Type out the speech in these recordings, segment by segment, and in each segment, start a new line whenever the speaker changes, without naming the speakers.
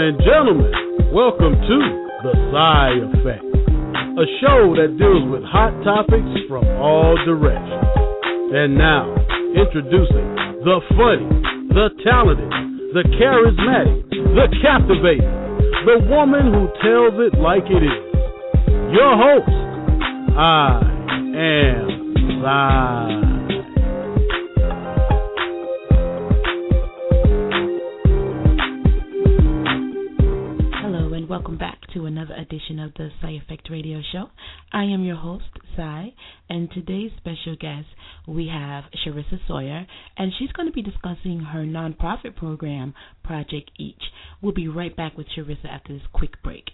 and gentlemen, welcome to The Psy Effect, a show that deals with hot topics from all directions. And now, introducing the funny, the talented, the charismatic, the captivating, the woman who tells it like it is. Your host, I am Psy.
Another edition of the Psy Effect Radio Show. I am your host, Psy, and today's special guest we have Sharissa Sawyer, and she's going to be discussing her nonprofit program, Project Each. We'll be right back with Sharissa after this quick break.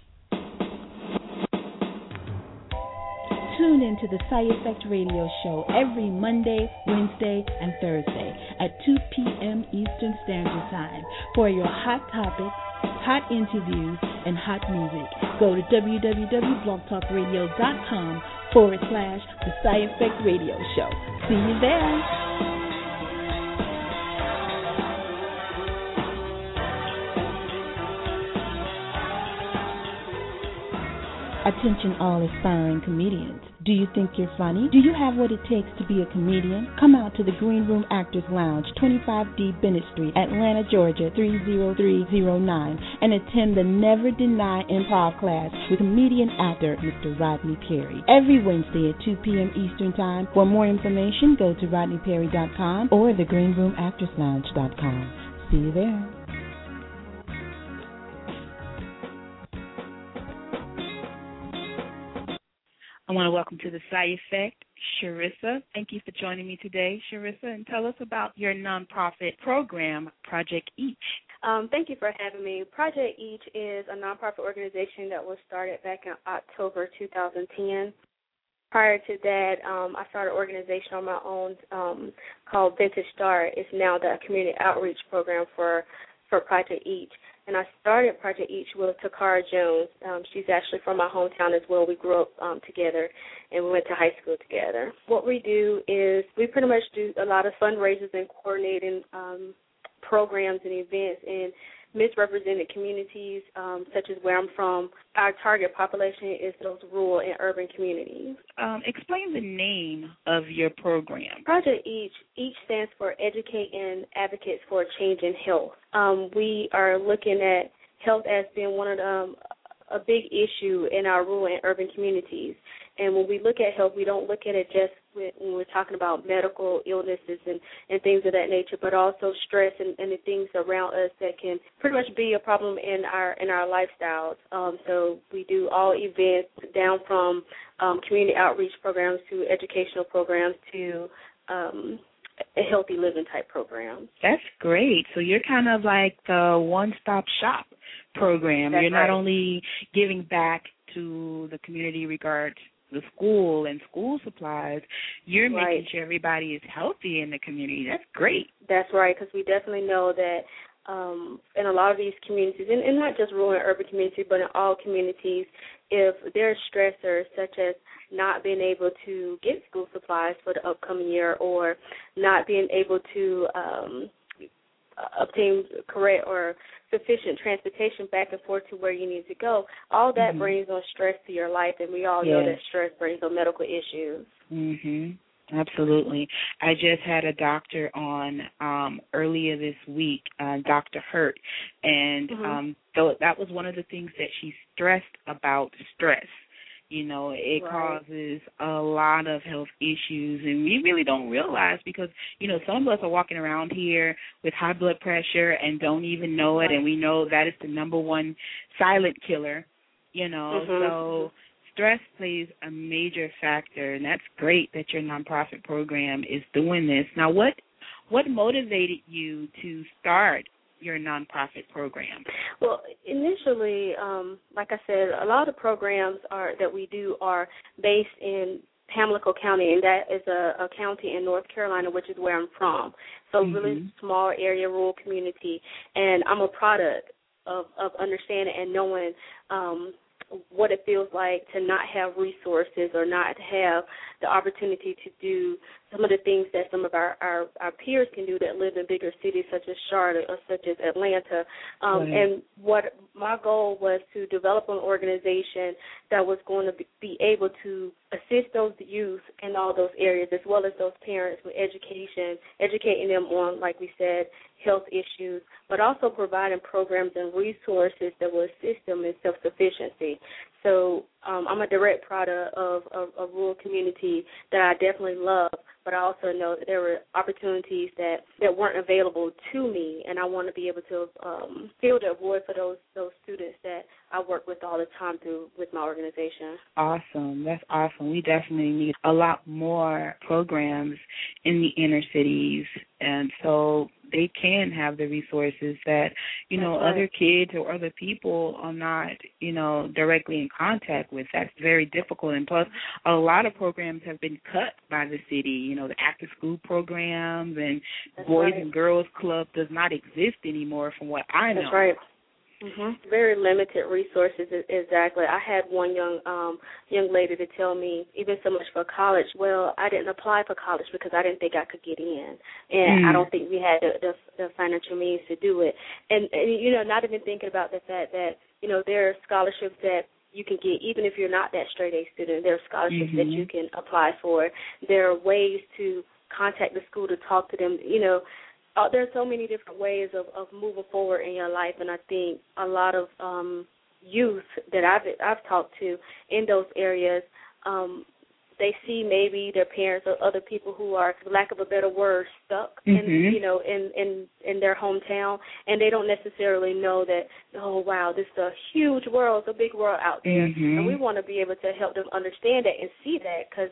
Tune into the Psy Effect Radio Show every Monday, Wednesday, and Thursday at 2 p.m. Eastern Standard Time for your hot topics hot interviews, and hot music. Go to www.blogtalkradio.com forward slash The Psy Effect Radio Show. See you there. Attention all aspiring comedians. Do you think you're funny? Do you have what it takes to be a comedian? Come out to the Green Room Actors Lounge, 25D Bennett Street, Atlanta, Georgia, 30309, and attend the Never Deny Improv class with comedian actor Mr. Rodney Perry. Every Wednesday at 2 p.m. Eastern Time. For more information, go to rodneyperry.com or thegreenroomactorslounge.com. See you there.
Want to welcome to the Psy Effect, Sharissa. Thank you for joining me today, Sharissa, and tell us about your nonprofit program, Project Each.
Um, thank you for having me. Project Each is a nonprofit organization that was started back in October 2010. Prior to that, um, I started an organization on my own um, called Vintage Start. It's now the community outreach program for for Project Each. And I started Project Each with Takara Jones. Um, she's actually from my hometown as well. We grew up um, together and we went to high school together. What we do is we pretty much do a lot of fundraisers and coordinating um, programs and events. And misrepresented communities, um, such as where I'm from, our target population is those rural and urban communities.
Um, explain the name of your program.
Project EACH, EACH stands for Educate and Advocates for Change in Health. Um, we are looking at health as being one of the, um, a big issue in our rural and urban communities. And when we look at health, we don't look at it just when we're talking about medical illnesses and, and things of that nature, but also stress and, and the things around us that can pretty much be a problem in our in our lifestyles. Um, so we do all events down from um, community outreach programs to educational programs to um, a healthy living type program.
That's great. So you're kind of like the one stop shop program.
That's
you're not
right.
only giving back to the community regards the school and school supplies, you're
Right.
making sure everybody is healthy in the community. That's great.
That's right, because we definitely know that um, in a lot of these communities, and, and not just rural and urban communities, but in all communities, if there are stressors such as not being able to get school supplies for the upcoming year or not being able to um, obtain correct or sufficient transportation back and forth to where you need to go, all that
Mhm.
brings on stress to your life, and we all know that stress brings on medical issues.
Mhm. Absolutely. I just had a doctor on um earlier this week, uh Dr. Hurt, and
Mhm.
um so that was one of the things that she stressed about stress. You know, it
Right.
causes a lot of health issues and we really don't realize because, you know, some of us are walking around here with high blood pressure and don't even know it and we know that is the number one silent killer, you know.
Mhm.
So stress plays a major factor, and that's great that your nonprofit program is doing this. Now, what what motivated you to start your nonprofit program?
Well, initially, um, like I said, a lot of programs are that we do are based in Pamlico County, and that is a, a county in North Carolina, which is where I'm from. So really
Mhm.
small area, rural community, and I'm a product of of understanding and knowing um, what it feels like to not have resources or not have the opportunity to do some of the things that some of our, our, our peers can do that live in bigger cities such as Charlotte or such as Atlanta. Um, right. And what my goal was to develop an organization that was going to be able to assist those youth in all those areas as well as those parents with education, educating them on, like we said, health issues, but also providing programs and resources that will assist them in self-sufficiency. So um, I'm a direct product of a rural community that I definitely love, but I also know that there were opportunities that that weren't available to me, and I want to be able to um, fill the void for those those students that I work with all the time through with my organization.
Awesome, that's awesome. We definitely need a lot more programs in the inner cities, and so they can have the resources that you know
right.
other kids or other people are not you know directly in contact with. That's very difficult. And plus a lot of programs have been cut by the city. You know the after school programs and
that's
boys
right.
and girls club does not exist anymore from what i know.
that's right Mm-hmm. Very limited resources, exactly. I had one young um young lady to tell me, even so much for college. Well, I didn't apply for college because I didn't think I could get in, and
mm.
I don't think we had the, the the financial means to do it. And, and you know, not even thinking about the fact that you know there are scholarships that you can get even if you're not that straight A student. There are scholarships
mm-hmm.
that you can apply for. There are ways to contact the school to talk to them. You know, uh, there's so many different ways of of moving forward in your life, and I think a lot of um youth that I've I've talked to in those areas, um, they see maybe their parents or other people who are, for lack of a better word, stuck
mm-hmm.
in you know in in in their hometown, and they don't necessarily know that oh wow this is a huge world, it's a big world out there,
mm-hmm.
and we want to be able to help them understand that and see that because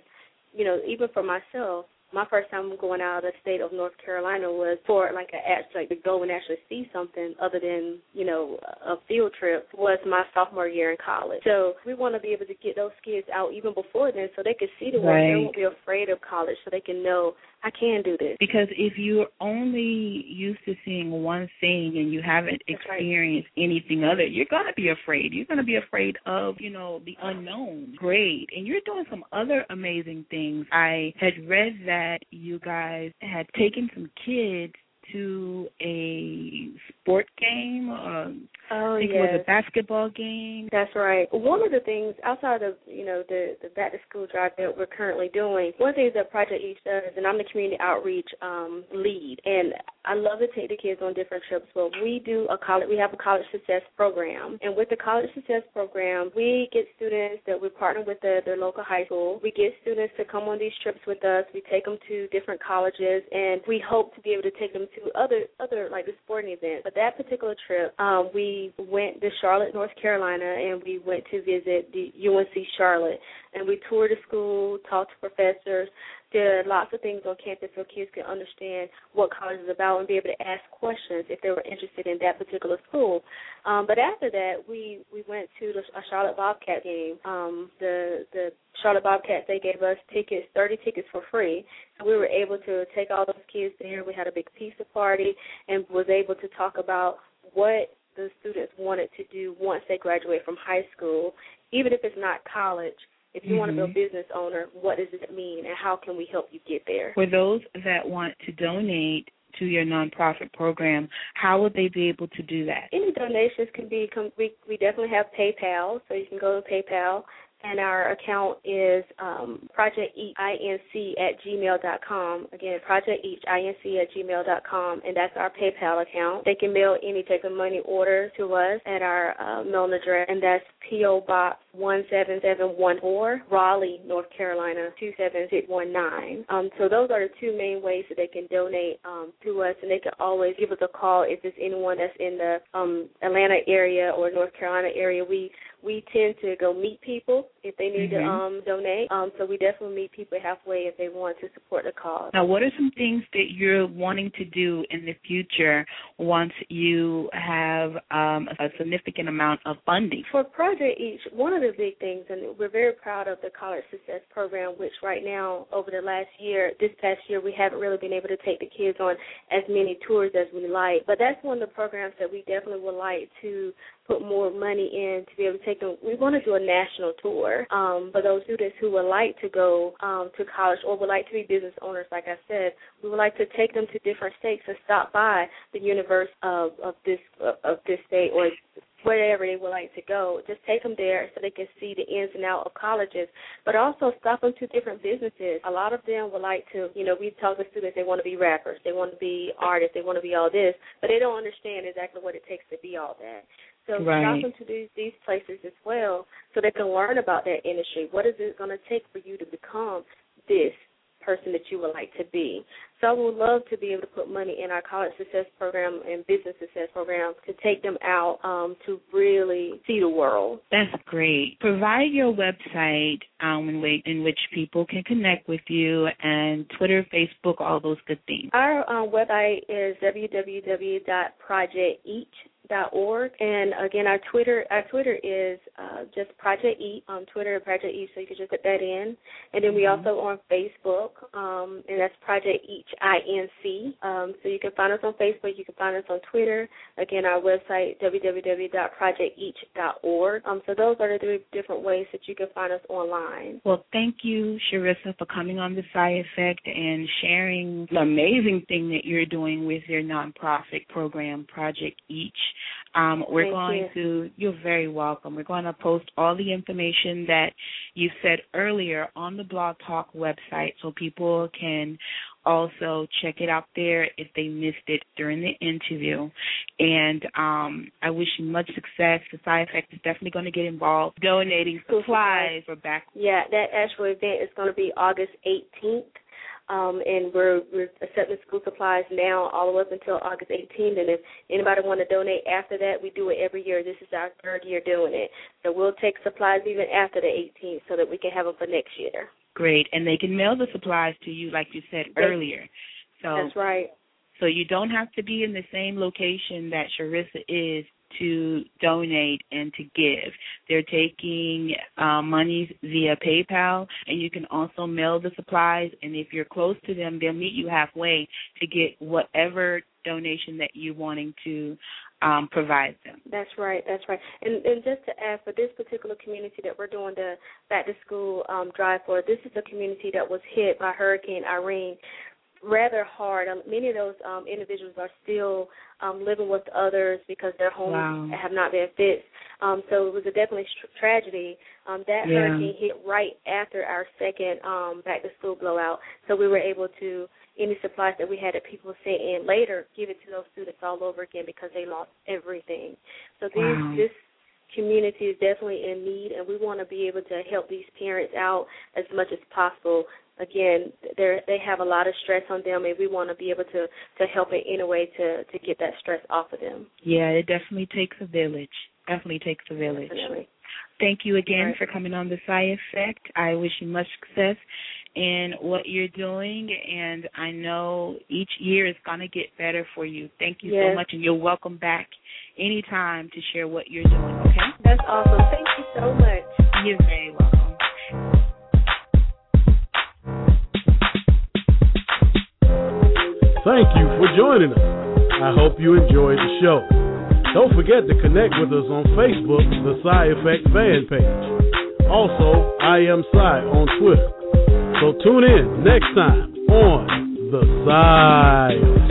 you know even for myself my first time going out of the state of North Carolina was for like a like to go and actually see something other than you know a field trip was my sophomore year in college. So we want to be able to get those kids out even before then, so they can see the world.
Right.
They won't be afraid of college, so they can know I can do this.
Because if you're only used to seeing one thing and you haven't experienced
right.
anything other, you're gonna be afraid. You're gonna be afraid of, you know, the unknown. Great. And you're doing some other amazing things. I had read that you guys had taken some kids to a sport game. Um,
oh,
I think
yes.
it was a basketball game.
That's right. One of the things outside of you know the the back to school drive that we're currently doing, one of the things that Project Each does, and I'm the community outreach um, lead, and I love to take the kids on different trips. Well, we do a college, we have a college success program, and with the college success program, we get students that we partner with the, their local high school. We get students to come on these trips with us. We take them to different colleges, and we hope to be able to take them to other other like the sporting events. But that particular trip, um, we went to Charlotte, North Carolina, and we went to visit the UNC Charlotte, and we toured the school, talked to professors, did lots of things on campus so kids could understand what college is about and be able to ask questions if they were interested in that particular school. Um, but after that, we we went to the, a Charlotte Bobcat game. Um, the the Charlotte Bobcats they gave us tickets, thirty tickets for free. So we were able to take all those kids there. We had a big pizza party and was able to talk about what the students wanted to do once they graduate from high school, even if it's not college if you
mm-hmm.
want to be a business owner, what does it mean, and how can we help you get there?
For those that want to donate to your nonprofit program, how would they be able to do that?
Any donations can be. We we definitely have PayPal, so you can go to PayPal and our account is um, projecteachinc at gmail dot com. Again, projecteachinc at gmail dot com, and that's our PayPal account. They can mail any type of money order to us at our uh, mailing address, and that's P.O. Box 17714, Raleigh, North Carolina 27619. Um, so those are the two main ways that they can donate um, to us, and they can always give us a call if there's anyone that's in the um, Atlanta area or North Carolina area. We we tend to go meet people if they need
mm-hmm.
to um, donate. Um, so we definitely meet people halfway if they want to support the cause.
Now, what are some things that you're wanting to do in the future once you have um, a significant amount of funding?
For Project Each, one of the big things, and we're very proud of the College Success Program, which right now, over the last year, this past year, we haven't really been able to take the kids on as many tours as we like. But that's one of the programs that we definitely would like to put more money in to be able to take them. We want to do a national tour um, for those students who would like to go um, to college or would like to be business owners. Like I said, we would like to take them to different states and stop by the university of, of this of this state or wherever they would like to go. Just take them there so they can see the ins and outs of colleges, but also stop them to different businesses. A lot of them would like to, you know, we talk to students, they want to be rappers, they want to be artists, they want to be all this, but they don't understand exactly what it takes to be all that. So
right.
stop them to these, these places as well so they can learn about that industry. What is it going to take for you to become this? Person that you would like to be. So I would love to be able to put money in our college success program and business success program to take them out um, to really see the world.
That's great. Provide your website um, in, way, in which people can connect with you and Twitter, Facebook, all those good things.
Our uh, website is www.projecteach.com org. And again our twitter our twitter is uh, just project eat on twitter project eat so you can just put that in. And then we mm-hmm. also on facebook um, and that's project each inc um, so you can find us on facebook you can find us on twitter. Again our website www.projecteach.org um, so those are the three different ways that you can find us online.
Well thank you sharissa for coming on the Psy Effect and sharing the amazing thing that you're doing with your nonprofit program project each um, we're
Thank
going
you.
to, you're very welcome. We're going to post all the information that you said earlier on the Blog Talk website so people can also check it out there if they missed it during the interview. And um, I wish you much success. The Psy Effect is definitely going to get involved donating supplies for back.
Yeah, that actual event is going to be August 18th um, and we're we're accepting school supplies now all the way up until August 18th. And if anybody want to donate after that, we do it every year. This is our third year doing it, so we'll take supplies even after the 18th so that we can have them for next year.
Great, and they can mail the supplies to you, like you said earlier. So
that's right.
So you don't have to be in the same location that Sharissa is to donate and to give. They're taking uh, monies via PayPal, and you can also mail the supplies. And if you're close to them, they'll meet you halfway to get whatever donation that you're wanting to um, provide them.
That's right. That's right. And, and just to add, for this particular community that we're doing the back to school um, drive for, this is a community that was hit by Hurricane Irene rather hard. Um, many of those um, individuals are still um, living with others because their homes
wow.
have not been fixed. Um, so it was a definitely tr- tragedy. Um, that
yeah.
hurricane hit right after our second um, back to school blowout. So we were able to any supplies that we had that people sent in later give it to those students all over again because they lost everything. So these,
wow.
this community is definitely in need, and we want to be able to help these parents out as much as possible. Again they they have a lot of stress on them and we want to be able to to help in any way to to get that stress off of them.
Yeah it definitely takes a village. Definitely takes a village.
Definitely.
thank you again
right.
for coming on the Psy Effect. I wish you much success in what you're doing and i know each year is going to get better for you thank you
yes.
so much and you're welcome back anytime to share what you're doing okay
that's awesome thank you so much
you're very welcome
Thank you for joining us. I hope you enjoyed the show. Don't forget to connect with us on Facebook, the Psy Effect fan page. Also, I am Psy on Twitter. So tune in next time on the Psy